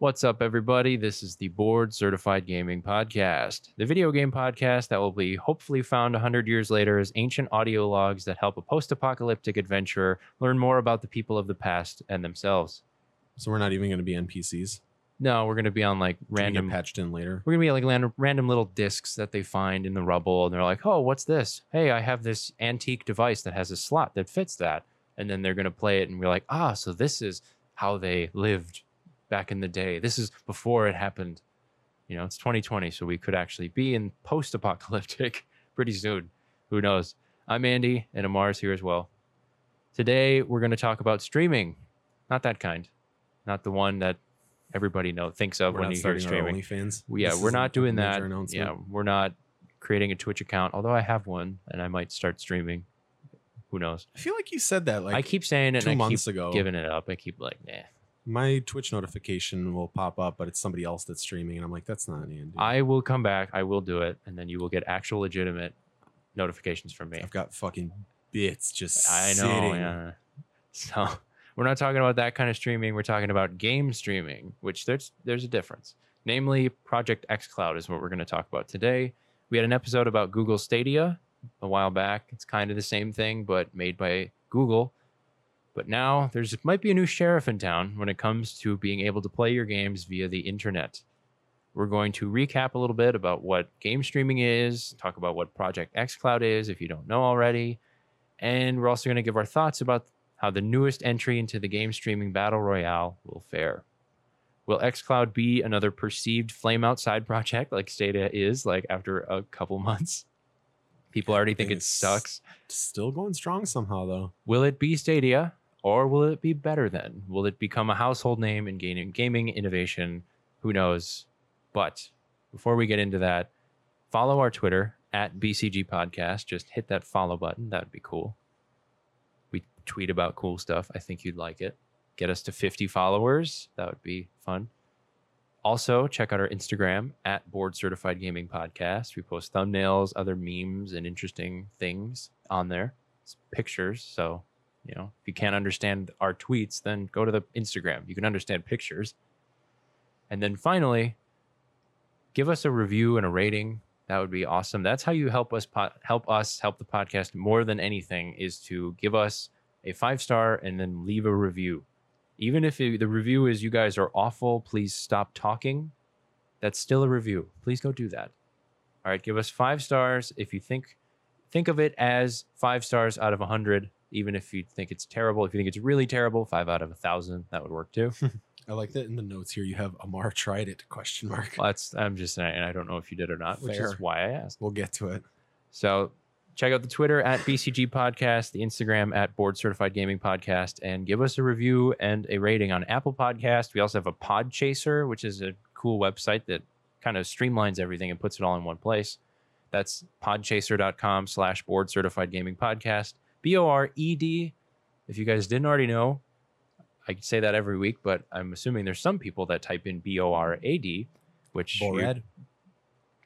What's up, everybody? This is the Bored Certified Gaming Podcast, the video game podcast that will be hopefully found 100 years later as ancient audio logs that help a post apocalyptic adventurer learn more about the people of the past and themselves. So we're not even going to be NPCs. No, we're going to be on like random. patched in later. We're gonna be like land- random little discs that they find in the rubble, and they're like, "Oh, what's this? Hey, I have this antique device that has a slot that fits that." And then they're gonna play it, and we're like, "Ah, so this is how they lived back in the day. This is before it happened." You know, it's 2020, so we could actually be in post-apocalyptic pretty soon. Who knows? I'm Andy, and Amar's here as well. Today, we're gonna talk about streaming, not that kind, not the one that everybody know thinks of We're when you hear streaming. OnlyFans. Yeah, This we're not doing that. Yeah, we're not creating a Twitch account, although I have one and I might start streaming. Who knows? I feel like you said that like I keep saying it two and I keep months ago. giving it up. I keep like, nah. My Twitch notification will pop up, but it's somebody else that's streaming, and I'm like, that's not Andy. I will come back. I will do it, and then you will get actual legitimate notifications from me. I've got fucking bits just I know. sitting. Yeah. So we're not talking about that kind of streaming. We're talking about game streaming, which there's there's a difference. Namely, Project xCloud is what we're going to talk about today. We had an episode about Google Stadia a while back. It's kind of the same thing, but made by Google. But now there's might be a new sheriff in town when it comes to being able to play your games via the internet. We're going to recap a little bit about what game streaming is, talk about what Project xCloud is if you don't know already, and we're also going to give our thoughts about how the newest entry into the game streaming battle royale will fare. Will xCloud be another perceived flame outside project like Stadia is like after a couple months? People already think it sucks. Still going strong somehow though. Will it be Stadia or will it be better then? Will it become a household name in gaming, gaming innovation? Who knows? But before we get into that, follow our Twitter at BCG Podcast. Just hit that follow button. That would be cool. We tweet about cool stuff. I think you'd like it. Get us to 50 followers. That would be fun. Also, check out our Instagram at Bored Certified Gaming Podcast. We post thumbnails, other memes, and interesting things on there. It's pictures. So, you know, if you can't understand our tweets, then go to the Instagram. You can understand pictures. And then finally, give us a review and a rating. That would be awesome. That's how you help us po- help us help the podcast more than anything is to give us a five star and then leave a review. Even if it, the review is you guys are awful, please stop talking. That's still a review. Please go do that. All right, give us five stars if you think think of it as five stars out of a hundred. Even if you think it's terrible, if you think it's really terrible, five out of a thousand, that would work too. I like that in the notes here you have Amar tried it question mark. Well, that's I'm just saying, and I don't know if you did or not, which is why I asked. We'll get to it. So check out the Twitter at BCG Podcast, the Instagram at Bored Certified Gaming Podcast, and give us a review and a rating on Apple Podcast. We also have a Pod Chaser, which is a cool website that kind of streamlines everything and puts it all in one place. That's podchaser.com slash bored certified gaming podcast. B O R E D. If you guys didn't already know, I could say that every week, but I'm assuming there's some people that type in B O R A D, which Borad.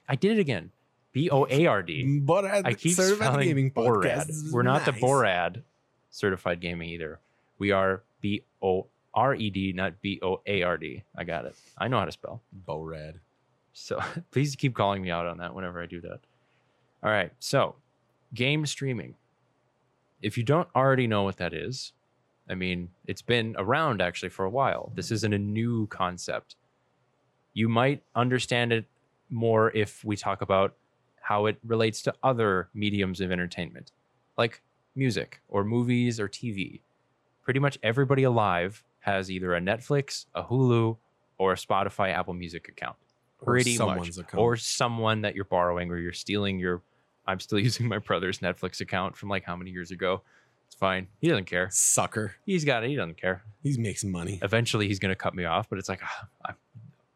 I did it again. B O A R D. Borad I keep Certified spelling Gaming Borad. Podcast. We're not the. Borad certified gaming either. We are B O R E D, not B O A R D. I got it. I know how to spell. Borad. So please keep calling me out on that whenever I do that. All right. So, game streaming. If you don't already know what that is, I mean, it's been around actually for a while. This mm-hmm. isn't a new concept. You might understand it more if we talk about how it relates to other mediums of entertainment, like music or movies or TV. Pretty much everybody alive has either a Netflix, a Hulu, or a Spotify Apple Music account pretty someone's much account. or someone that you're borrowing or you're stealing your i'm still using my brother's netflix account from like how many years ago it's fine he doesn't care Sucker. he's got it he doesn't care He's making money. eventually he's going to cut me off but it's like ah, i'm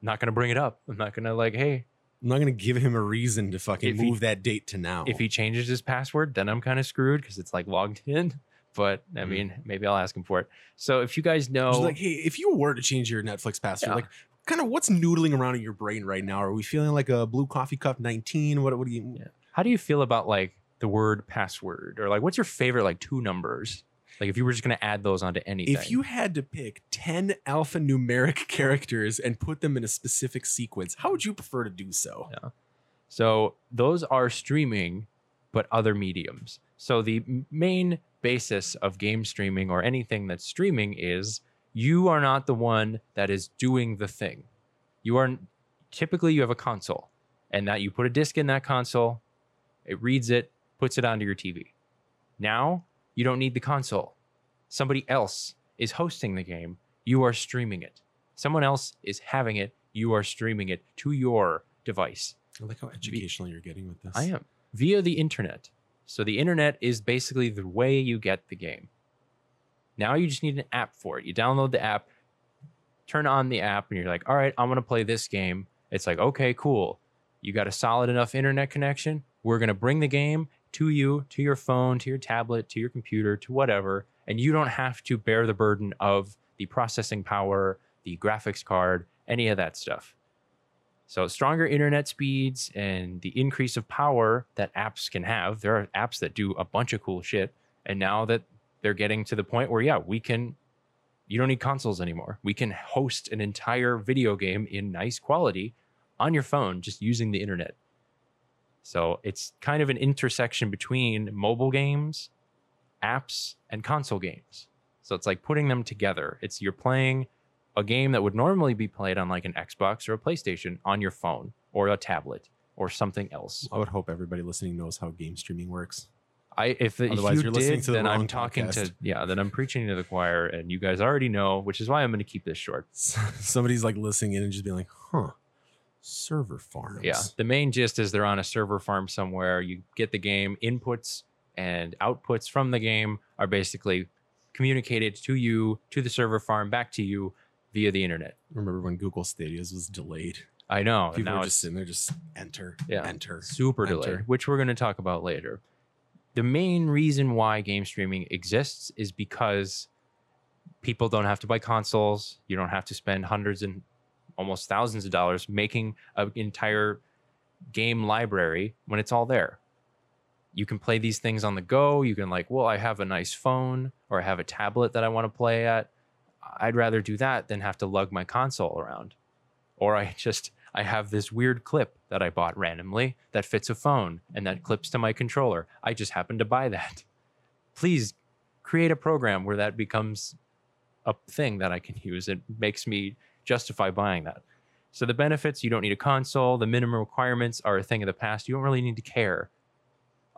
not going to bring it up i'm not going to like hey I'm not gonna give him a reason to fucking If he- move that date to now. if he changes his password then i'm kind of screwed because it's like logged in but i Mhm. mean maybe i'll ask him for it so if you guys know Just like, hey, if you were to change your Netflix password, Yeah. like kind of what's noodling around in your brain right now? Are we feeling like a blue coffee cup 19? What what do you Yeah. How do you feel about like the word password or like what's your favorite like two numbers Like if you were just going to add those onto anything. If you had to pick 10 alphanumeric characters and put them in a specific sequence, how would you prefer to do so? Yeah. So those are streaming, but other mediums. So the main basis of game streaming or anything that's streaming is you are not the one that is doing the thing. You are typically you have a console, and that you put a disc in that console, it reads it, puts it onto your TV. Now you don't need the console. Somebody else is hosting the game. You are streaming it. Someone else is having it. You are streaming it to your device. I like how educational you're getting with this. I am via the internet. So the internet is basically the way you get the game. Now you just need an app for it. You download the app, turn on the app, and you're like, all right, I'm going to play this game. It's like, okay, cool. You got a solid enough internet connection. We're going to bring the game to you, to your phone, to your tablet, to your computer, to whatever. And you don't have to bear the burden of the processing power, the graphics card, any of that stuff. So, stronger internet speeds and the increase of power that apps can have. There are apps that do a bunch of cool shit. And now that they're getting to the point where, yeah, we can, you don't need consoles anymore. We can host an entire video game in nice quality on your phone just using the internet. So, it's kind of an intersection between mobile games, apps, and console games. So, it's like putting them together. It's you're playing a game that would normally be played on like an Xbox or a PlayStation on your phone or a tablet or something else. I would hope everybody listening knows how game streaming works. I if, if Otherwise, you you're did, listening to the then I'm talking podcast. to yeah, then I'm preaching to the choir, and you guys already know, which is why I'm going to keep this short. Somebody's like listening in and just being like, huh, server farms. Yeah, the main gist is they're on a server farm somewhere. You get the game inputs and outputs from the game are basically communicated to you to the server farm back to you via the internet. Remember when Google Stadias was delayed? I know. People now were just sitting there, just enter, Yeah. enter. super Enter. delayed, which we're going to talk about later. The main reason why game streaming exists is because people don't have to buy consoles. You don't have to spend hundreds and almost thousands of dollars making an entire game library when it's all there. You can play these things on the go. You can, like, well, I have a nice phone or I have a tablet that I want to play at. I'd rather do that than have to lug my console around. Or I just I have this weird clip that I bought randomly that fits a phone and that clips to my controller. I just happened to buy that. Please create a program where that becomes a thing that I can use. It makes me justify buying that. So the benefits, you don't need a console. The minimum requirements are a thing of the past. You don't really need to care.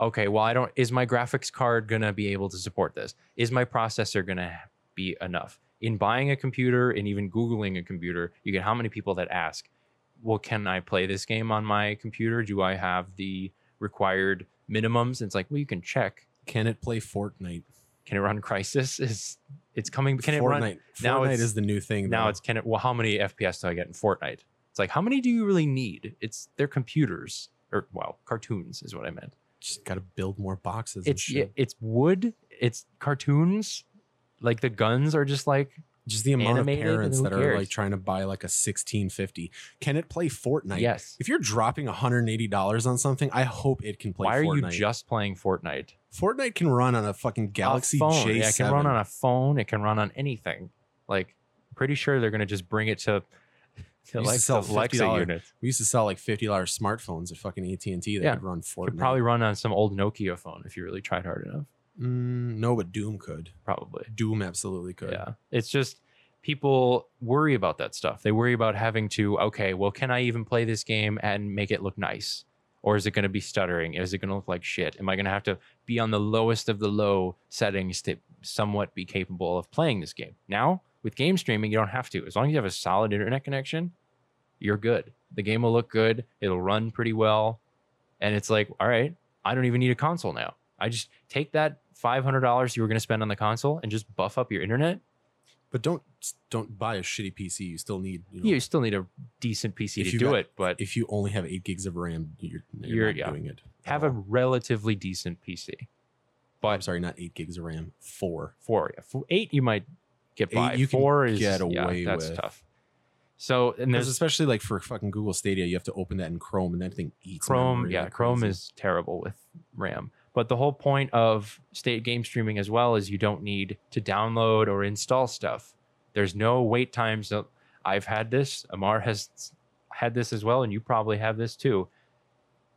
Okay, well, I don't. Is my graphics card gonna be able to support this? Is my processor gonna be enough? In buying a computer and even Googling a computer, you get how many people that ask, well, can I play this game on my computer? Do I have the required minimums? And it's like, well, you can check. Can it play Fortnite? Can it run Crysis? Is it's coming? Can it Fortnite. run? now Fortnite it's- is the new thing. Now though. it's can it? Well, how many FPS do I get in Fortnite? It's like how many do you really need? It's they're computers or well, cartoons is what I meant. just got to build more boxes. It's it's wood. It's cartoons. Like the guns are just like just the amount of animated, parents who that are cares? like trying to buy like a 1650. Can it play Fortnite? yes. If you're dropping 180 dollars on something, I hope it can play. Fortnite. Why are you just playing Fortnite? Fortnite can run on a fucking Galaxy a phone. J7. Yeah, it can run on a phone. It can run on anything. Like, pretty sure they're gonna just bring it to, to like sell the $50 units. we used to sell like 50 dollars smartphones at fucking AT and T that Yeah, could run Fortnite. Could probably run on some old Nokia phone if you really tried hard enough. Mm, no, but Doom could. Probably. Doom absolutely could. Yeah. It's just people worry about that stuff. They worry about having to, okay, well, can I even play this game and make it look nice? Or is it going to be stuttering? Is it going to look like shit? Am I going to have to be on the lowest of the low settings to somewhat be capable of playing this game? Now, with game streaming, you don't have to. As long as you have a solid internet connection, you're good. The game will look good. It'll run pretty well. And it's like, all right, I don't even need a console now. I just take that $500 you were going to spend on the console and just buff up your internet But don't don't buy a shitty PC. You still need you know, you still need a decent PC to you do got- it, but if you only have eight gigs of RAM, you're, you're, You're- not yeah. doing it. have a relatively decent PC. I'm But sorry, not eight gigs of RAM. Four. four, yeah, four, eight, you might get Eight by. you can four is get yeah, that's with. tough. So and there's especially like for fucking Google Stadia, you have to open that in Chrome, and that thing eats Chrome. memory Yeah, Chrome crazy. is terrible with RAM. But the whole point of state game streaming as well is you don't need to download or install stuff. There's no wait times. I've had this. Amar has had this as well, and you probably have this too.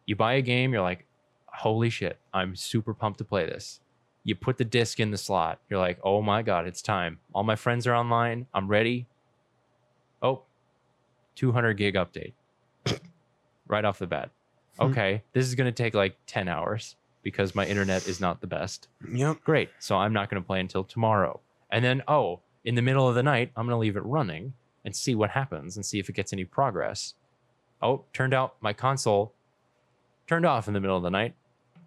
You buy a game, you're like, holy shit, I'm super pumped to play this. You put the disc in the slot. You're like, oh my God, it's time. All my friends are online. I'm ready. Oh, 200 gig update right off the bat. Hmm. Okay, this is going to take like 10 hours because my internet is not the best. Yep. Great. So I'm not going to play until tomorrow. And then, oh, in the middle of the night, I'm going to leave it running and see what happens and see if it gets any progress. Oh, turned out my console turned off in the middle of the night,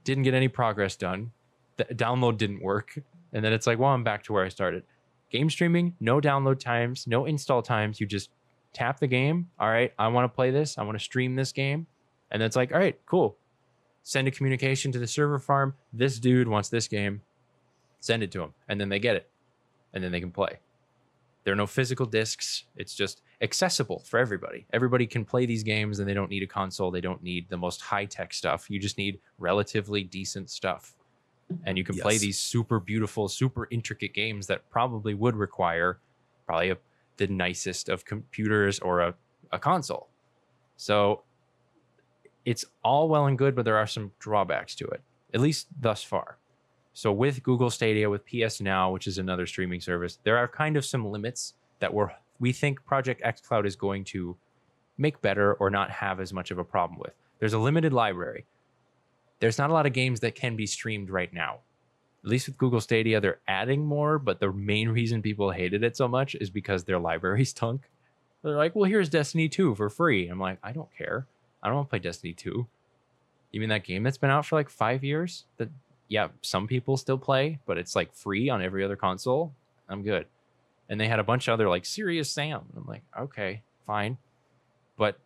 didn't get any progress done. The download didn't work. And then it's like, well, I'm back to where I started. Game streaming, no download times, no install times. You just tap the game. All right, I want to play this. I want to stream this game. And then it's like, all right, cool. Send a communication to the server farm. This dude wants this game. Send it to him. And then they get it. And then they can play. There are no physical discs. It's just accessible for everybody. Everybody can play these games and they don't need a console. They don't need the most high tech stuff. You just need relatively decent stuff. And you can play these super beautiful, super intricate games that probably would require probably a, the nicest of computers or a, a console. So it's all well and good, but there are some drawbacks to it, at least thus far. So with Google Stadia, with PS Now, which is another streaming service, there are kind of some limits that we're we think Project xCloud is going to make better or not have as much of a problem with. There's a limited library. There's not a lot of games that can be streamed right now. At least with Google Stadia, they're adding more, but the main reason people hated it so much is because their library stunk. They're like, well, here's Destiny 2 for free. I'm like, I don't care. I don't want to play Destiny 2. You mean that game that's been out for like five years? That yeah, some people still play, but it's like free on every other console. I'm good. And they had a bunch of other like Serious Sam. I'm like, okay, fine. But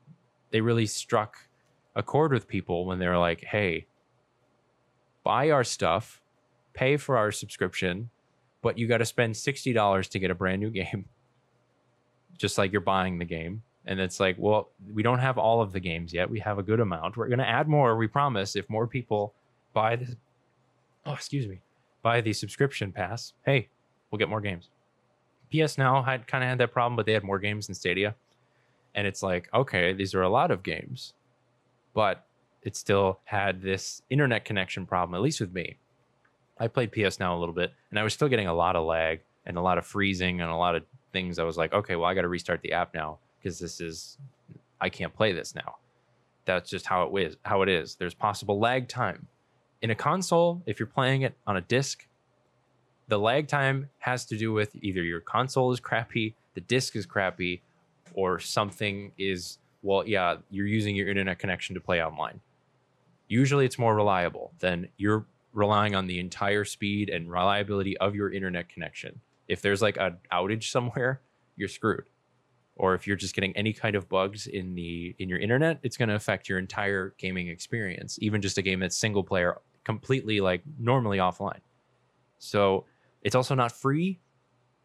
they really struck a chord with people when they were like, hey, buy our stuff, pay for our subscription, but you got to spend $60 to get a brand new game. Just like you're buying the game. And it's like, well, we don't have all of the games yet. We have a good amount. We're going to add more, we promise, if more people buy this. Oh, excuse me. Buy the subscription pass. Hey, we'll get more games. PS Now had kind of had that problem, but they had more games than Stadia. And it's like, okay, these are a lot of games, but it still had this internet connection problem, at least with me. I played PS Now a little bit, and I was still getting a lot of lag and a lot of freezing and a lot of things. I was like, okay, well, I got to restart the app now because this is, I can't play this now. That's just how it is. How it is. There's possible lag time in a console. If you're playing it on a disc, the lag time has to do with either your console is crappy, the disc is crappy, or something is well, yeah, you're using your internet connection to play online. Usually it's more reliable than you're relying on the entire speed and reliability of your internet connection. If there's like an outage somewhere, you're screwed. Or if you're just getting any kind of bugs in the in your internet, it's going to affect your entire gaming experience, even just a game that's single player completely like normally offline. So, it's also not free.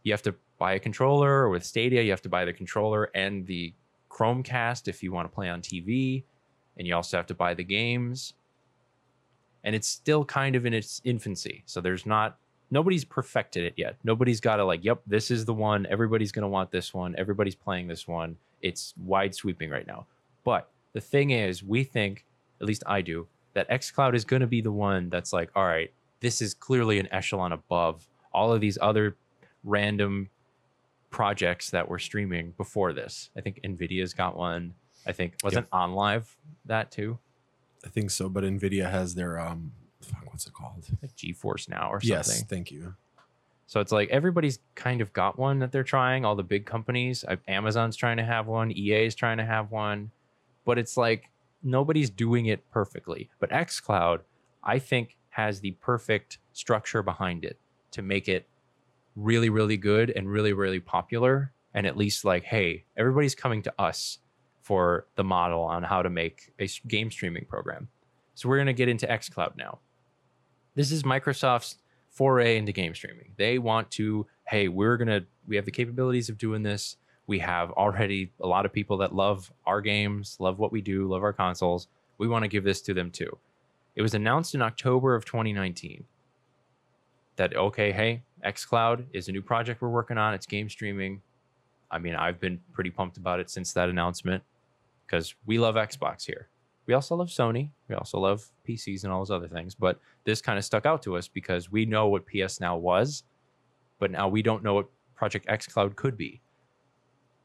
You have to buy a controller or with Stadia, you have to buy the controller and the Chromecast if you want to play on TV, and you also have to buy the games. And it's still kind of in its infancy. So there's not nobody's perfected it yet. Nobody's got to like, yep, this is the one. Everybody's going to want this one. Everybody's playing this one. It's wide sweeping right now. But the thing is, we think, at least I do, that xCloud is going to be the one that's like, all right, this is clearly an echelon above all of these other random projects that were streaming before this. I think Nvidia's got one. I think wasn't OnLive that too? I think so, but Nvidia has their um, fuck, what's it called? Like GeForce now or something. Yes, thank you. So it's like everybody's kind of got one that they're trying. All the big companies, Uh, Amazon's trying to have one, EA is trying to have one, but it's like nobody's doing it perfectly. But xCloud, I think, has the perfect structure behind it to make it really, really good and really, really popular. And at least like, hey, everybody's coming to us for the model on how to make a game streaming program. So we're going to get into xCloud now. This is Microsoft's foray into game streaming. They want to, hey, we're going to, we have the capabilities of doing this. We have already a lot of people that love our games, love what we do, love our consoles. We want to give this to them too. It was announced in October of 2019 that okay, hey, xCloud is a new project we're working on. It's game streaming. I mean, I've been pretty pumped about it since that announcement because we love Xbox here. We also love Sony. We also love PCs and all those other things. But this kind of stuck out to us because we know what PS Now was, but now we don't know what Project xCloud could be.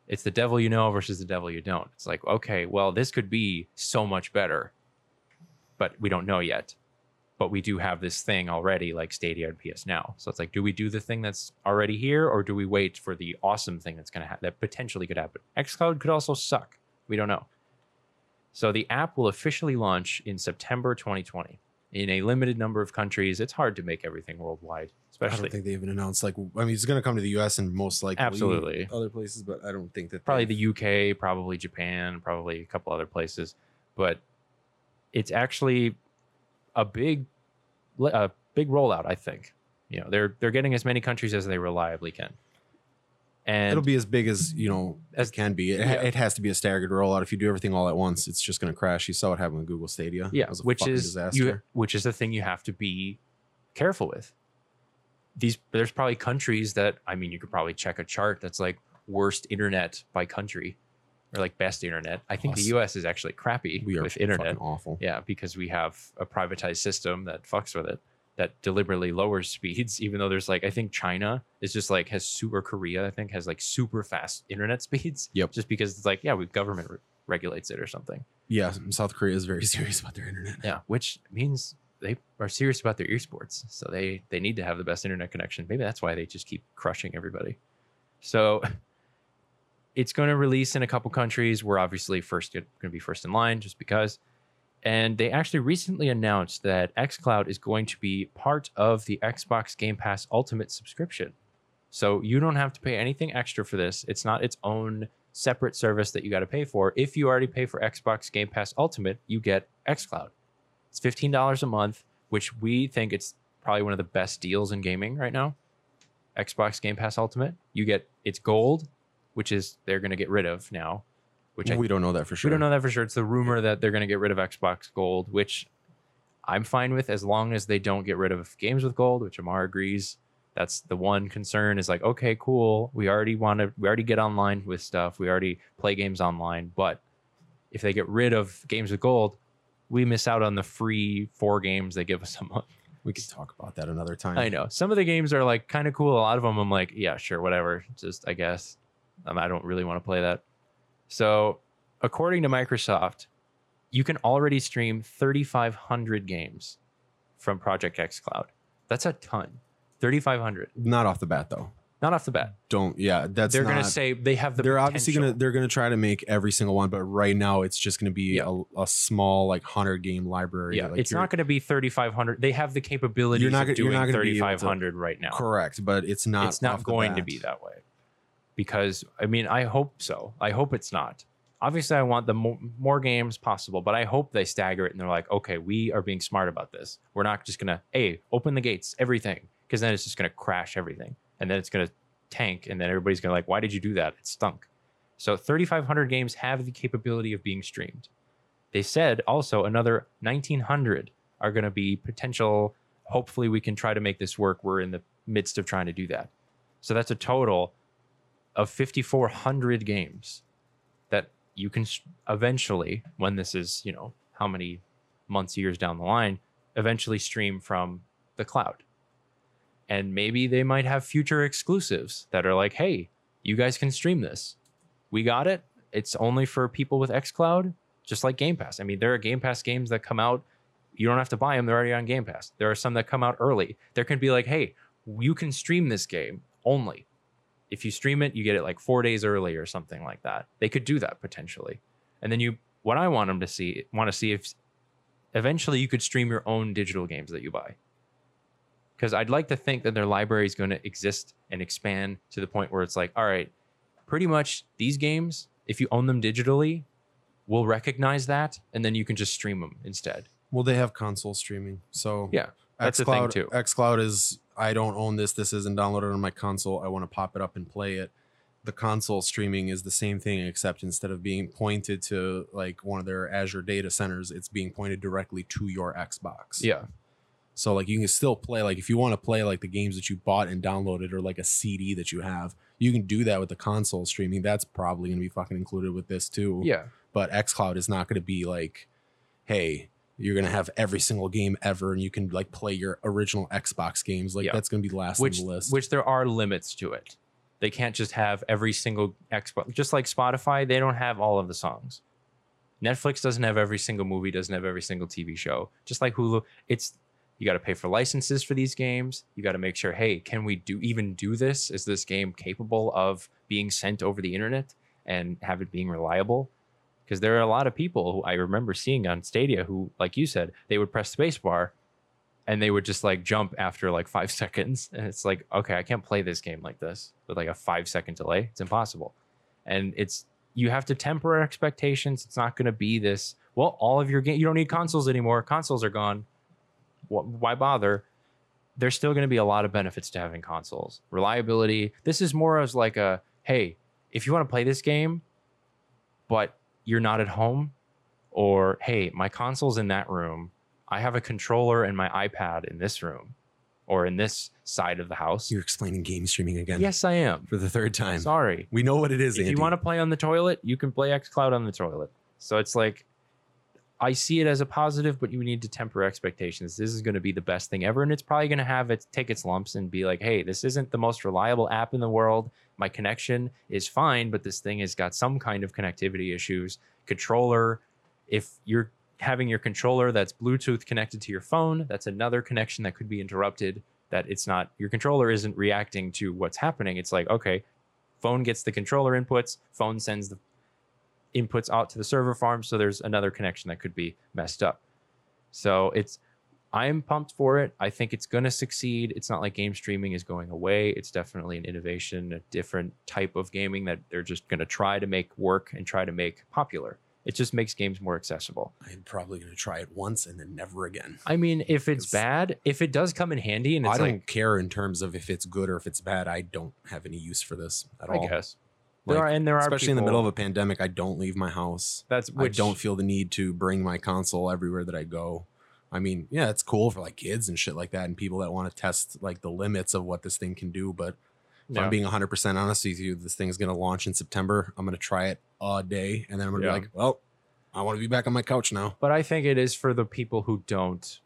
It's the devil you know versus the devil you don't. It's like, okay, well, this could be so much better, but we don't know yet. But we do have this thing already, like Stadia and PS Now. So it's like, do we do the thing that's already here, or do we wait for the awesome thing that's going to ha- that potentially could happen? XCloud could also suck. We don't know. So the app will officially launch in September 2020 in a limited number of countries. It's hard to make everything worldwide, especially. I don't think they even announced like I mean, it's going to come to the U.S. and most likely Absolutely. other places, but I don't think that probably the UK, probably Japan, probably a couple other places. But it's actually a big, a big rollout. I think you know they're they're getting as many countries as they reliably can. And It'll be as big as you know As- can be. It, yeah. it has to be a staggered rollout. If you do everything all at once, it's just going to crash. You saw what happened with Google Stadia. yeah, which is disaster. you, which is the thing you have to be careful with. These there's probably countries that I mean you could probably check a chart that's like worst internet by country, or like best internet. I think Us. the U.S. is actually crappy we are with internet. awful. Yeah, because we have a privatized system that fucks with it that deliberately lowers speeds, even though there's like I think China is just like has super Korea, I think has like super fast internet speeds. Yep. Just because it's like, yeah, we government re- regulates it or something. Yeah, South Korea is very serious about their internet. Yeah. Which means they are serious about their esports. So they they need to have the best internet connection. Maybe that's why they just keep crushing everybody. So it's going to release in a couple countries. We're obviously first going to be first in line just because. And they actually recently announced that xCloud is going to be part of the Xbox Game Pass Ultimate subscription. So you don't have to pay anything extra for this. It's not its own separate service that you got to pay for. If you already pay for Xbox Game Pass Ultimate, you get xCloud. It's $15 a month, which we think it's probably one of the best deals in gaming right now. Xbox Game Pass Ultimate. You get it's gold, which is they're going to get rid of now, which I we don't know that for sure. we don't know that for sure. It's the rumor that they're going to get rid of Xbox Gold, which I'm fine with as long as they don't get rid of games with gold, which Amar agrees. That's the one concern is like, okay, cool. We already want to, we already get online with stuff. We already play games online. But if they get rid of games with gold, we miss out on the free four games they give us a month. We could talk about that another time. I know some of the games are like kind of cool. A lot of them, I'm like, yeah, sure, whatever. Just I guess um, I don't really want to play that. So, according to Microsoft, you can already stream 3,500 games from Project X Cloud. That's a ton. 3,500. Not off the bat though. Not off the bat. Don't. Yeah, that's. they're going to say they have the. they're obviously gonna they're gonna try to make every single one, but right now it's just gonna be Yeah. a, a small like hundred game library. Yeah, like, it's not going to be 3,500. They have the capability. You're not gonna- you're doing be 3,500 right now. correct, but it's not. it's not going to be that way because i mean i hope so. I hope it's not. Obviously i want the mo- more games possible but i hope they stagger it and they're like okay we are being smart about this. We're not just gonna hey open the gates everything because then it's just gonna crash everything and then it's gonna tank and then everybody's gonna like why did you do that? It stunk. So 3500 games have the capability of being streamed. They said also another 1900 are going to be potential. Hopefully we can try to make this work. We're in the midst of trying to do that. So that's a total of 5400 games that you can eventually when this is you know how many months years down the line eventually stream from the cloud. And maybe they might have future exclusives that are like hey you guys can stream this. We got it. It's only for people with xcloud just like game pass. I mean there are game pass games that come out. You don't have to buy them they're already on game pass. There are some that come out early. There can be like hey you can stream this game only if you stream it you get it like four days early or something like that. They could do that potentially. And then you what i want them to see want to see if eventually you could stream your own digital games that you buy. Because i'd like to think that their library is going to exist and expand to the point where it's like all right pretty much these games if you own them digitally we'll recognize that and then you can just stream them instead. Well, they have console streaming, so Yeah, that's the thing, too. XCloud is I don't own this. This isn't downloaded on my console. I want to pop it up and play it. the console streaming is the same thing, except instead of being pointed to like one of their Azure data centers, it's being pointed directly to your Xbox. Yeah. So like you can still play like if you want to play like the games that you bought and downloaded or like a CD that you have, you can do that with the console streaming. That's probably gonna be fucking included with this too. Yeah. But XCloud is not gonna be like, hey, you're gonna have every single game ever and you can like play your original Xbox games. Like Yeah. that's gonna be the last Which on the list. which there are limits to it. They can't just have every single Xbox just like Spotify, they don't have all of the songs. Netflix doesn't have every single movie, doesn't have every single TV show. Just like Hulu, it's you got to pay for licenses for these games. You got to make sure, hey, can we do even do this? Is this game capable of being sent over the internet and have it being reliable? Because there are a lot of people who I remember seeing on Stadia who, like you said, they would press spacebar and they would just like jump after like five seconds. And it's like, okay, I can't play this game like this with like a five second delay. It's impossible. And it's you have to temper expectations. It's not going to be this. Well, all of your game, you don't need consoles anymore. Consoles are gone. Why bother? There's still going to be a lot of benefits to having consoles. Reliability. This is more as like a hey, if you want to play this game, but you're not at home, or hey, my console's in that room. I have a controller and my iPad in this room, or in this side of the house. You're explaining game streaming again. Yes, I am. For the third time. Sorry We know what it is, if Andy. you want to play on the toilet, you can play xCloud on the toilet. So it's like I see it as a positive, but you need to temper expectations. This is going to be the best thing ever, and it's probably going to have it take its lumps and be like, "Hey, this isn't the most reliable app in the world. My connection is fine, but this thing has got some kind of connectivity issues. Controller, if you're having your controller that's Bluetooth connected to your phone, that's another connection that could be interrupted. That it's not your controller isn't reacting to what's happening. It's like, okay, phone gets the controller inputs, phone sends the inputs out to the server farm, so there's another connection that could be messed up. So it's I'm pumped for it. I think it's going to succeed. It's not like game streaming is going away. It's definitely an innovation, a different type of gaming that they're just going to try to make work and try to make popular. It just makes games more accessible. I'm probably going to try it once and then never again. I mean, if it's bad, if it does come in handy and it's I don't like, care in terms of if it's good or if it's bad. I don't have any use for this at I all. I guess Like, there are, and there are especially in the middle of a pandemic, I don't leave my house. that's which, I don't feel the need to bring my console everywhere that I go. I mean, yeah, it's cool for like kids and shit like that and people that want to test like the limits of what this thing can do. But if Yeah. I'm being 100% honest with you, this thing's going to launch in September. I'm going to try it a day and then I'm going to Yeah. be like, well, I want to be back on my couch now. But I think it is for the people who don't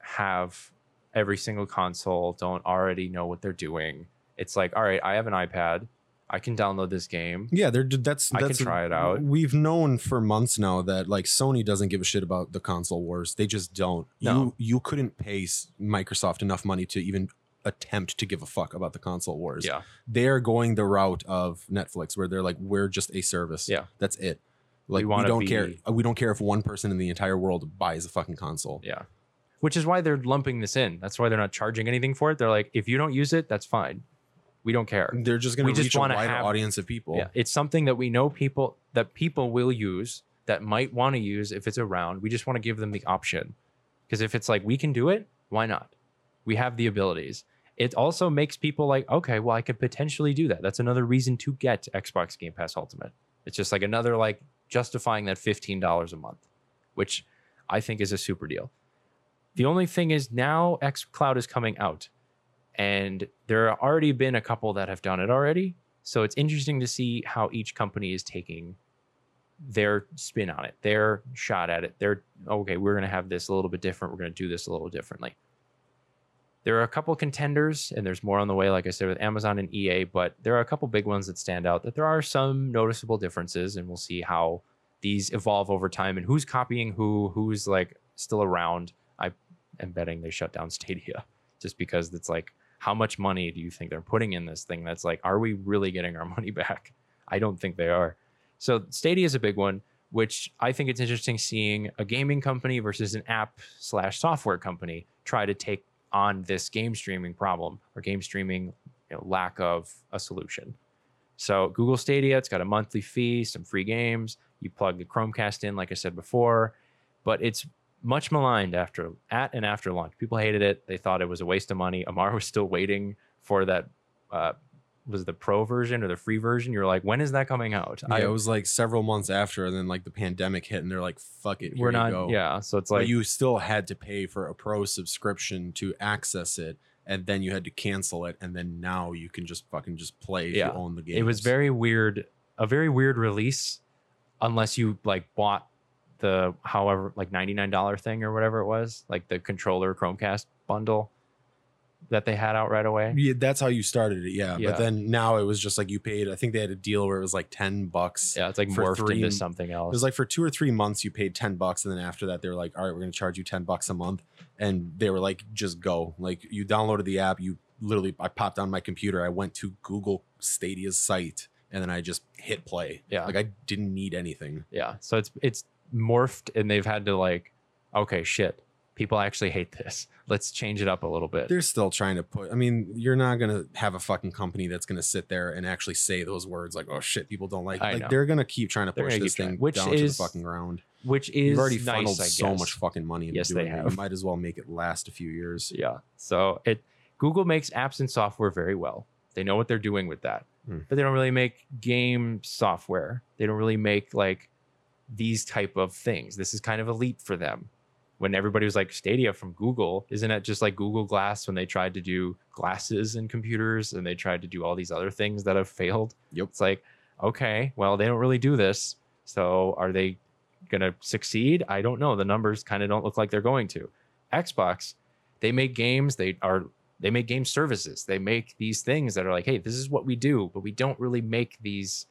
have every single console, don't already know what they're doing. It's like, all right, I have an iPad. I can download this game. Yeah, they're that's that's I can try it out. We've known for months now that like Sony doesn't give a shit about the console wars. They just don't. No. You you couldn't pay Microsoft enough money to even attempt to give a fuck about the console wars. Yeah. They're going the route of Netflix where they're like we're just a service. Yeah. That's it. Like we, wanna don't care uh, we don't care if one person in the entire world buys a fucking console. Yeah. Which is why they're lumping this in. That's why they're not charging anything for it. They're like, if you don't use it, that's fine. We don't care. They're just going to just reach a wanna wider have- audience of people. Yeah. It's something that we know people that people will use that might want to use if it's around. We just want to give them the option. Because if it's like we can do it, why not? We have the abilities. It also makes people like, okay, well, I could potentially do that. That's another reason to get Xbox Game Pass Ultimate. It's just like another like justifying that $15 a month, which I think is a super deal. The only thing is now X Cloud is coming out and there have already been a couple that have done it already. So it's interesting to see how each company is taking their spin on it, their shot at it. They're okay, we're going to have this a little bit different. We're going to do this a little differently. There are a couple contenders, and there's more on the way, like I said, with Amazon and EA, but there are a couple big ones that stand out that there are some noticeable differences, and we'll see how these evolve over time and who's copying who, who's like still around. I am betting they shut down Stadia just because it's like, how much money do you think they're putting in this thing that's like, are we really getting our money back? I don't think they are. So Stadia is a big one, which I think it's interesting seeing a gaming company versus an app slash software company try to take on this game streaming problem or game streaming you know, lack of a solution. So Google Stadia, it's got a monthly fee, some free games. You plug the Chromecast in, like I said before, but it's much maligned after at and after launch. People hated it. They thought it was a waste of money. Amar was still waiting for that uh, was the pro version or the free version. You're like, when is that coming out? Yeah, it was like several months after, and then like the pandemic hit, and they're like, "Fuck it, here we're you not. go." Yeah, so it's but like you still had to pay for a pro subscription to access it, and then you had to cancel it, and then now you can just fucking just play if Yeah. you own the game. it was very weird, a very weird release, unless you like bought the however like ninety nine dollar thing or whatever it was, like the controller Chromecast bundle that they had out right away. Yeah, that's how you started it. Yeah. Yeah. but then now it was just like you paid. I think they had a deal where it was like ten bucks. Yeah, it's like For morphed three- into something else. It was like for two or three months you paid ten bucks, and then after that they were like, "All right, we're gonna charge you ten bucks a month," and they were like, "Just go." Like you downloaded the app, you literally, I popped on my computer, I went to Google Stadia's site, and then I just hit play. Yeah. like I didn't need anything. yeah, so it's it's morphed, and they've had to like, okay, shit, people actually hate this. Let's change it up a little bit. They're still trying to put. I mean, you're not gonna have a fucking company that's gonna sit there and actually say those words like, "Oh shit, people don't like." I like know. they're gonna keep trying to They're push this keep trying, thing which down is- to the fucking ground. Which is You've already nice, funneled so much fucking money into Yes, they doing it. have. You might as well make it last a few years. Yeah. So it Google makes apps and software very well. They know what they're doing with that. Hmm. But they don't really make game software. They don't really make like these type of things. This is kind of a leap for them. When everybody was like Stadia from Google, isn't it just like Google Glass when they tried to do glasses and computers and they tried to do all these other things that have failed? Yep. It's like, okay, well, they don't really do this. So are they going to succeed? I don't know. The numbers kind of don't look like they're going to. Xbox, they make games, they are they make game services. They make these things that are like, hey, this is what we do, but we don't really make these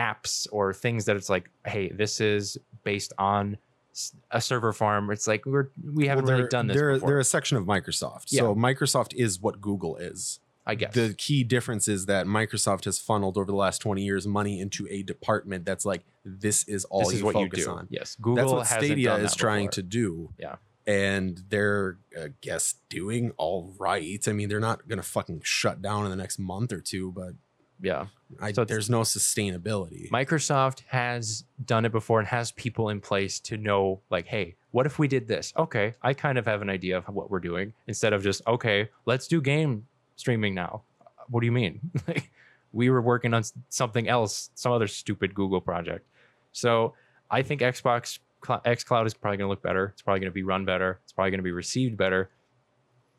apps or things that it's like, hey, this is based on a server farm. It's like we're we haven't Well, really done this They're, before. they're a section of Microsoft. So Microsoft is what Google is. I guess. The key difference is that Microsoft has funneled over the last 20 years money into a department that's like, this is all this you is what you focus do. on. Yes, Google that's what Stadia is trying before. to do. Yeah. And they're, I guess, doing all right. I mean, they're not going to fucking shut down in the next month or two, but Yeah, I, So there's no sustainability. Microsoft has done it before and has people in place to know, like, hey, what if we did this? Okay, I kind of have an idea of what we're doing instead of just, okay, let's do game streaming now. What do you mean? like, we were working on something else, some other stupid Google project. So I think Xbox X Cloud is probably going to look better. It's probably going to be run better. It's probably going to be received better.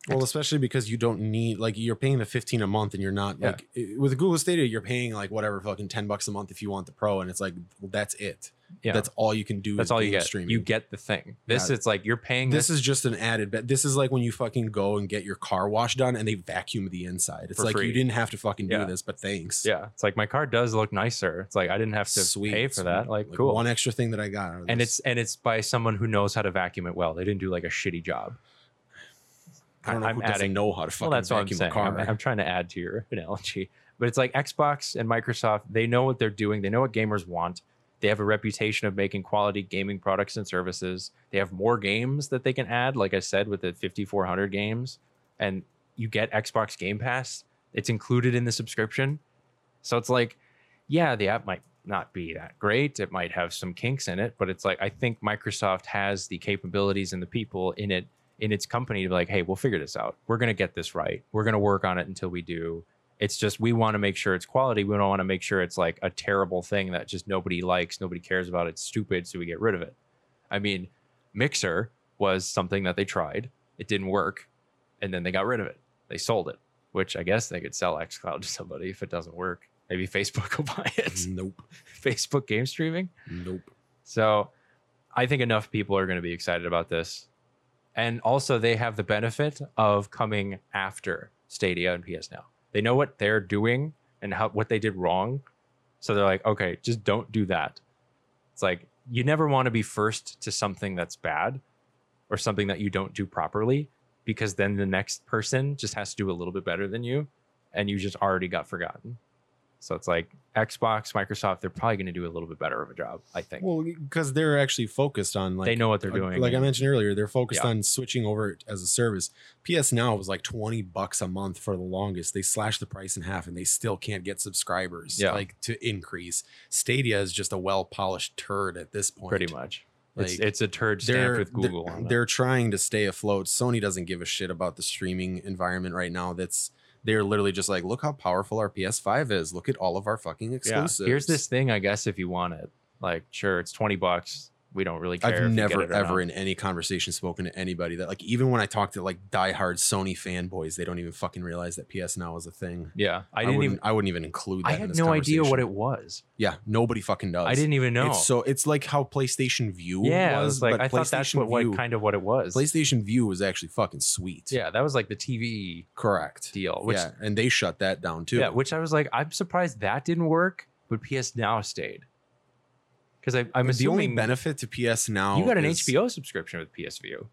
Well, especially because you don't need like you're paying the 15 a month and you're not Yeah. like with Google Stadia, you're paying like whatever fucking 10 bucks a month if you want the pro, and it's like well, that's it. Yeah, That's all you can do. that's all you get. Streaming. You get the thing. This Yeah. it's like you're paying this this. is just an added. But this is like when you fucking go and get your car wash done and they vacuum the inside. It's like free. you didn't have to fucking do Yeah. this, but thanks. yeah, it's like my car does look nicer. It's like I didn't have to Sweet. pay for that. Like, Like, cool. One extra thing that I got. out of and this. it's and it's by someone who knows how to vacuum it well. They didn't do like a shitty job. I don't know I'm who doesn't adding- know how to fucking Well, that's what I'm vacuum a car. I'm, I'm trying to add to your analogy, but it's like Xbox and Microsoft. They know what they're doing. They know what gamers want. They have a reputation of making quality gaming products and services. They have more games that they can add. Like I said, with the 5,400 games, and you get Xbox Game Pass. It's included in the subscription. So it's like, yeah, the app might not be that great. It might have some kinks in it, but it's like I think Microsoft has the capabilities and the people in it in its company to be like, hey, we'll figure this out. We're gonna get this right. We're gonna work on it until we do. It's just we want to make sure it's quality. We don't want to make sure it's like a terrible thing that just nobody likes, nobody cares about. It's stupid, so we get rid of it. I mean, Mixer was something that they tried. It didn't work, and then they got rid of it. They sold it, which I guess they could sell xCloud to somebody if it doesn't work. Maybe Facebook will buy it. nope. Facebook game streaming. Nope. So I think enough people are going to be excited about this. And also, they have the benefit of coming after Stadia and PS Now. They know what they're doing and how what they did wrong. So they're like, okay, just don't do that. It's like you never want to be first to something that's bad or something that you don't do properly because then the next person just has to do a little bit better than you and you just already got forgotten. So it's like Xbox, Microsoft, they're probably going to do a little bit better of a job, I think. Well, because they're actually focused on like they know what they're uh, doing. Like I mentioned earlier, they're focused Yeah. on switching over as a service. PS Now was like 20 bucks a month for the longest. They slashed the price in half and they still can't get subscribers Yeah. like to increase. Stadia is just a well-polished turd at this point. pretty much. it's, Like, it's a turd stamped with they're- on they're trying to stay afloat. Sony doesn't give a shit about the streaming environment right now. That's They're literally just like, look how powerful our PS5 is. Look at all of our fucking Yeah. exclusives. Here's this thing, I guess, if you want it. Like, sure, it's 20 bucks. We don't really care. I've never ever not. in any conversation spoken to anybody that like even when I talk to like diehard Sony fanboys, they don't even fucking realize that PS Now is a thing. Yeah. I I, didn't wouldn't even. I wouldn't even include that. I in had this no idea what it was. Yeah, nobody fucking does. I didn't even know. It's so it's like how PlayStation Vue yeah, I was, was like, but I thought that's PlayStation what, what kind of what it was. PlayStation Vue was actually fucking sweet. yeah, that was like the TV correct. deal, which yeah, and they shut that down too. yeah, which I was like, I'm surprised that didn't work, but PS Now stayed. Because I'm the assuming only benefit to PS Now you got an is- HBO subscription with PS Vue.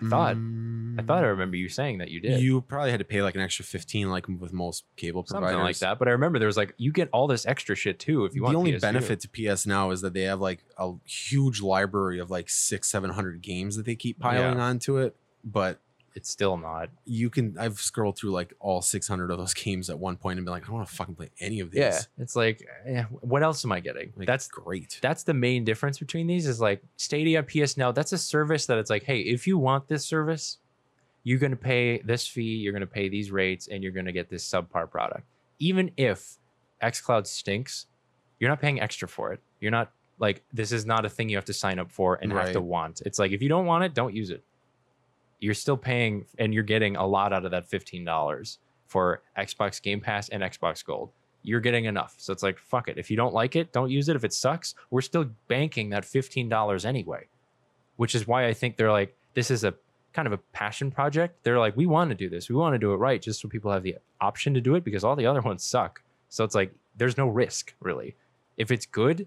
I thought. I thought I Mm, remember you saying that you did. You probably had to pay like an extra fifteen, like with most cable something providers. like that. But I remember there was like you get all this extra shit too if you the want. only PS Vue. benefit to PS Now is that they have like a huge library of like six, seven hundred games that they keep piling onto it. But it's still not. you can I've scrolled through like all six hundred of those games at one point and be like, I don't want to fucking play any of these. Yeah, it's like, eh, what else am I getting? Like, that's great. that's the main difference between these is like Stadia PS Now. That's a service that it's like, hey, if you want this service, you're going to pay this fee, you're going to pay these rates, and you're going to get this subpar product. Even if XCloud stinks, you're not paying extra for it. You're not like this is not a thing you have to sign up for and have to want. It's like if you don't want it, don't use it. You're still paying, and you're getting a lot out of that fifteen dollars for Xbox Game Pass and Xbox Gold you're getting enough. So it's like, fuck it. If you don't like it, don't use it. If it sucks, we're still banking that $15 anyway, which is why I think they're like, this is a kind of a passion project. They're like, we want to do this. We want to do it right just so people have the option to do it because all the other ones suck. So it's like, there's no risk really. If it's good,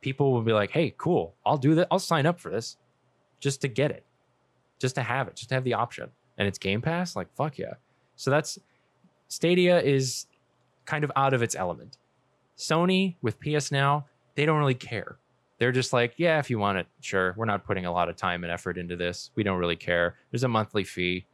people will be like, hey, cool. I'll do that. I'll sign up for this just to get it, just to have it, just to have the option. And it's Game Pass. Like, fuck yeah. So that's Stadia is kind of out of its element. Sony with PS Now, they don't really care. They're just like, yeah, if you want it, sure. We're not putting a lot of time and effort into this. We don't really care. There's a monthly fee.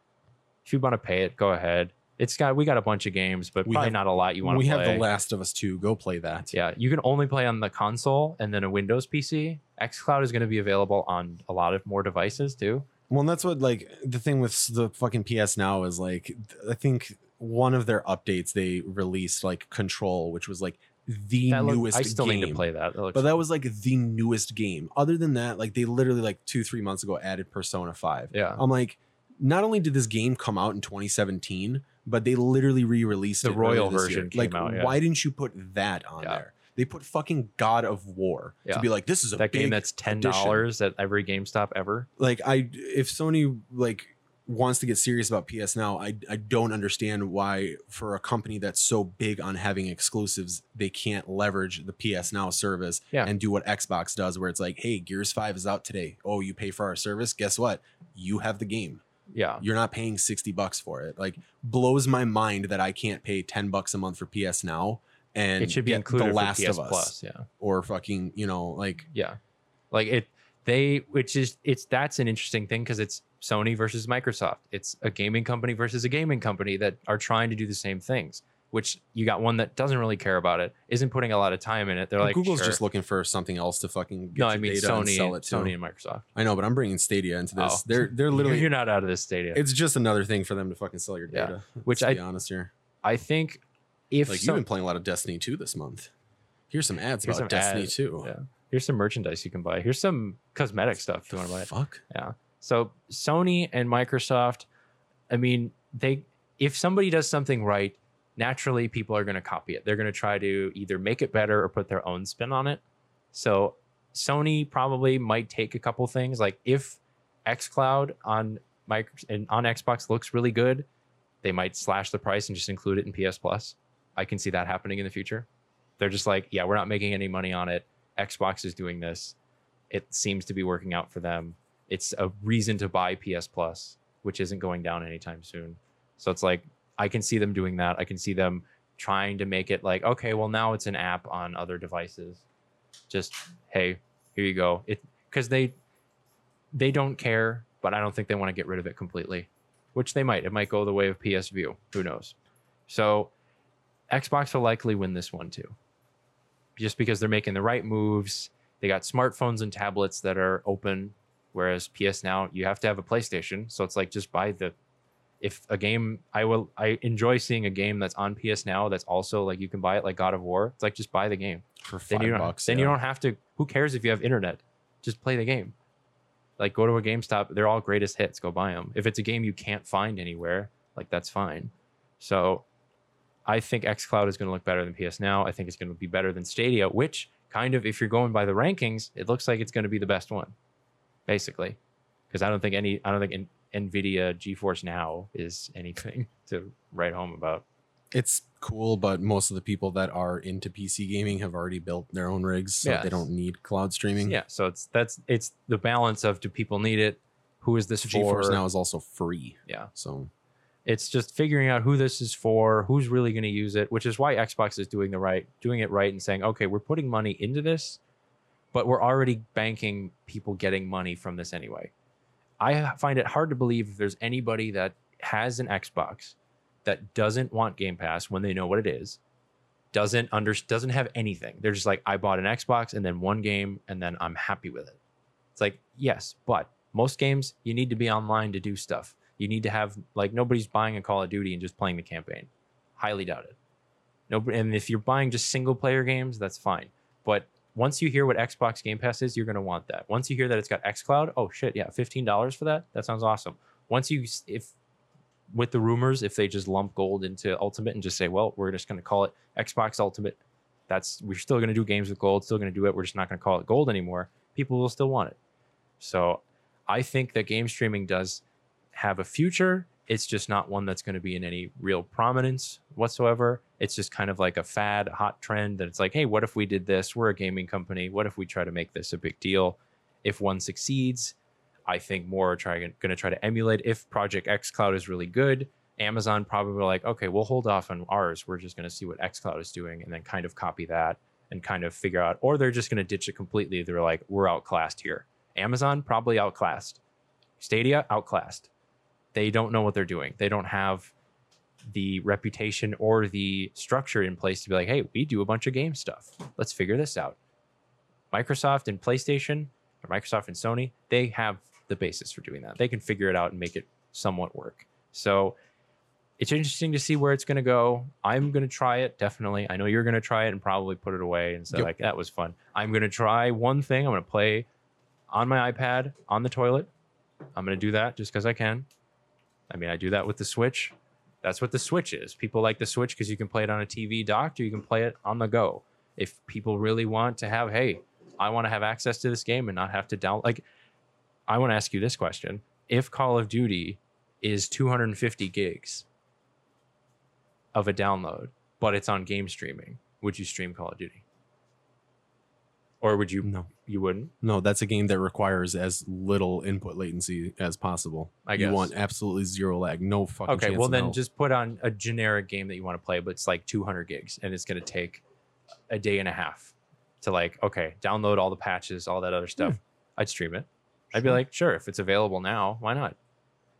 If you want to pay it, go ahead. It's got we got a bunch of games, but We probably have- not a lot you want to play. we have The Last of Us 2. Go play that. Yeah, you can only play on the console and then a Windows PC. XCloud is going to be available on a lot of more devices too. Well, and that's what like the thing with the fucking PS Now is like I think one of their updates they released like Control, which was like the That look- newest I still game. need to play that. That But that was like the newest game. Other than that, like they literally like two, three months ago added Persona 5. yeah, I'm like, not only did this game come out in 2017, but they literally re-released The royal earlier this year. version came Like, out, yeah. why didn't you put that on Yeah. there? They put fucking God of War Yeah. to be like, this is a that game that's ten dollars at every GameStop ever. like I if Sony like wants to get serious about PS now, I I don't understand why for a company that's so big on having exclusives, they can't leverage the PS Now service Yeah. and do what Xbox does where it's like, "Hey, Gears 5 is out today. Oh, you pay for our service? Guess what? You have the game. Yeah, You're not paying 60 bucks for it." Like blows my mind that I can't pay 10 bucks a month for PS Now and it should be included The Last of Us Plus. Yeah. or fucking, you know, like Yeah. Like it they which is it's that's an interesting thing because it's Sony versus Microsoft. It's a gaming company versus a gaming company that are trying to do the same things. Which you got one that doesn't really care about it, isn't putting a lot of time in it. They're like Google's sure. just looking for something else to fucking get no, I mean data and Sony, sell it to. Sony and Microsoft. I know, but I'm bringing Stadia into this. Oh. They're they're literally you're not out of this Stadia. it's just another thing for them to fucking sell your Yeah. data. Which let's I- be honest here. I think if Like so- you've been playing a lot of Destiny 2 this month. Here's some ads Here's about some Destiny ads. 2. yeah, here's some merchandise you can buy. Here's some cosmetic stuff you want to buy it. Fuck. So Sony and Microsoft, I mean, they if somebody does something right, naturally people are going to copy it. They're going to try to either make it better or put their own spin on it. So Sony probably might take a couple things like if xCloud on micro and on Xbox looks really good, they might slash the price and just include it in PS Plus. I can see that happening in the future. They're just like, yeah, we're not making any money on it. Xbox is doing this. It seems to be working out for them it's a reason to buy PS Plus, which isn't going down anytime soon. So it's like I can see them doing that. I can see them trying to make it like, okay, well now it's an app on other devices. Just hey, here you go. It because they they don't care, but I don't think they want to get rid of it completely, which they might. It might go the way of PS Vue. Who knows? So Xbox will likely win this one too, just because they're making the right moves. They got smartphones and tablets that are open Whereas PS Now, you have to have a PlayStation, so it's like just buy the if a game I will I enjoy seeing a game that's on PS now that's also like you can buy it like God of War. It's like just buy the game. for Then five you don't bucks. then you don't have to who cares if you have internet? Just play the game. Like go to a GameStop, they're all greatest hits, go buy them. If it's a game you can't find anywhere, like that's fine. So I think xCloud is going to look better than PS Now. I think it's going to be better than Stadia, which kind of if you're going by the rankings, it looks like it's going to be the best one. Basically. Because I don't think any I don't think in, Nvidia GeForce Now is anything to write home about. It's cool, but most of the people that are into PC gaming have already built their own rigs, so Yes. they don't need cloud streaming. Yeah, so it's that's it's the balance of do people need it? Who is this GeForce for? now is also free. Yeah. So It's just figuring out who this is for, who's really going to use it, which is why Xbox is doing the right, doing it right, and saying, okay, we're putting money into this, but we're already banking people getting money from this anyway. I find it hard to believe if there's anybody that has an Xbox that doesn't want Game Pass when they know what it is, doesn't under doesn't have anything. They're just like, I bought an Xbox and then one game and then I'm happy with it. It's like, yes, but most games you need to be online to do stuff. You need to have like nobody's buying a Call of Duty and just playing the campaign. Highly doubt it. Nobody, and if you're buying just single player games, that's fine. But once you hear what Xbox Game Pass is, you're going to want that. Once you hear that it's got XCloud, oh shit, yeah, fifteen dollars for that. That sounds awesome. Once you, if with the rumors, if they just lump gold into Ultimate and just say, well, we're just going to call it Xbox Ultimate, that's we're still going to do games with gold, still going to do it. We're just not going to call it gold anymore. People will still want it. So I think that game streaming does have a future. It's just not one that's going to be in any real prominence whatsoever. It's just kind of like a fad, hot trend that it's like, hey, what if we did this? We're a gaming company. What if we try to make this a big deal? If one succeeds, I think more are going to try to emulate. If Project X Cloud is really good, Amazon probably like, okay, we'll hold off on ours. We're just going to see what X Cloud is doing and then kind of copy that and kind of figure out, or they're just going to ditch it completely. They're like, we're outclassed here. Amazon probably outclassed. Stadia outclassed. They don't know what they're doing. They don't have the reputation or the structure in place to be like, hey, we do a bunch of game stuff. Let's figure this out. Microsoft and PlayStation, or Microsoft and Sony, they have the basis for doing that. They can figure it out and make it somewhat work. So it's interesting to see where it's going to go. I'm going to try it definitely. I know you're going to try it and probably put it away and say Yep. like that was fun. I'm going to try one thing. I'm going to play on my iPad on the toilet. I'm going to do that just because I can. I mean, I do that with the Switch. That's what the Switch is. People like the Switch because you can play it on a TV dock or you can play it on the go. If people really want to have, hey, I want to have access to this game and not have to download. Like, I want to ask you this question: If Call of Duty is 250 gigs of a download, but it's on game streaming, would you stream Call of Duty? Or would you? no, You wouldn't. no, that's a game that requires as little input latency as possible. I guess. you want absolutely zero lag, no fucking. Okay, well then just put on a generic game that you want to play, but it's like 200 gigs, and it's going to take a day and a half to like, okay, download all the patches, all that other stuff. I'd stream it. I'd be like, sure, if it's available now, why not?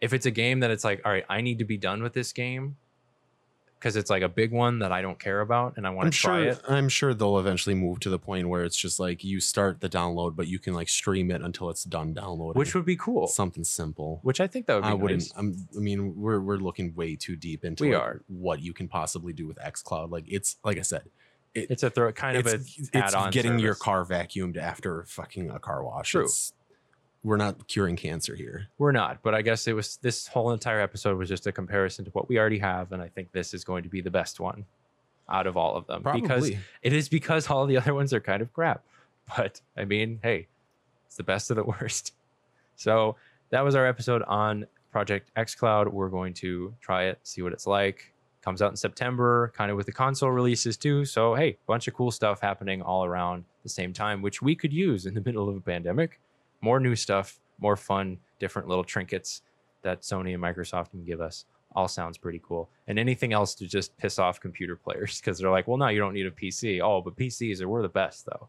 If it's a game that it's like, all right, I need to be done with this game because it's like a big one that I don't care about and I want to try sure. it. I'm sure they'll eventually move to the point where it's just like you start the download, but you can like stream it until it's done downloading. Which would be cool. something simple. Which I think that would be I wouldn't. I'm, I mean, we're we're looking way too deep into We like, are. what you can possibly do with XCloud. Like it's like I said, it, It's a throw, kind of a it's getting your car vacuumed after fucking a car wash. True. It's, we're not curing cancer here. We're not, but I guess it was this whole entire episode was just a comparison to what we already have, and I think this is going to be the best one out of all of them because it is because all the other ones are kind of crap. But I mean, hey, it's the best of the worst. So that was our episode on Project xCloud. We're going to try it, see what it's like. Comes out in September, kind of with the console releases too. So hey, bunch of cool stuff happening all around the same time, which we could use in the middle of a pandemic. More new stuff, more fun, different little trinkets that Sony and Microsoft can give us. All sounds pretty cool. And anything else to just piss off computer players because they're like, well, no, you don't need a PC. Oh, but PCs are we're the best though.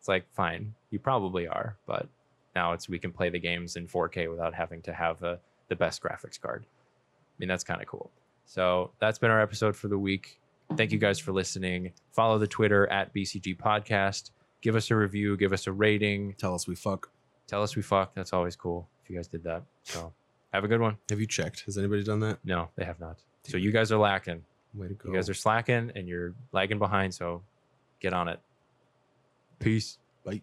It's like, fine, you probably are, but now it's we can play the games in 4K without having to have the the best graphics card. I mean, that's kind of cool. So that's been our episode for the week. Thank you guys for listening. Follow the Twitter at BCG Podcast. Give us a review, give us a rating. Tell us we fuck. Tell us we fuck. That's always cool if you guys did that. So Have a good one. Have you checked? Has anybody done that? No, they have not. So you guys are lacking. Way to go. You guys are slacking and you're lagging behind. So get on it. Peace. Bye.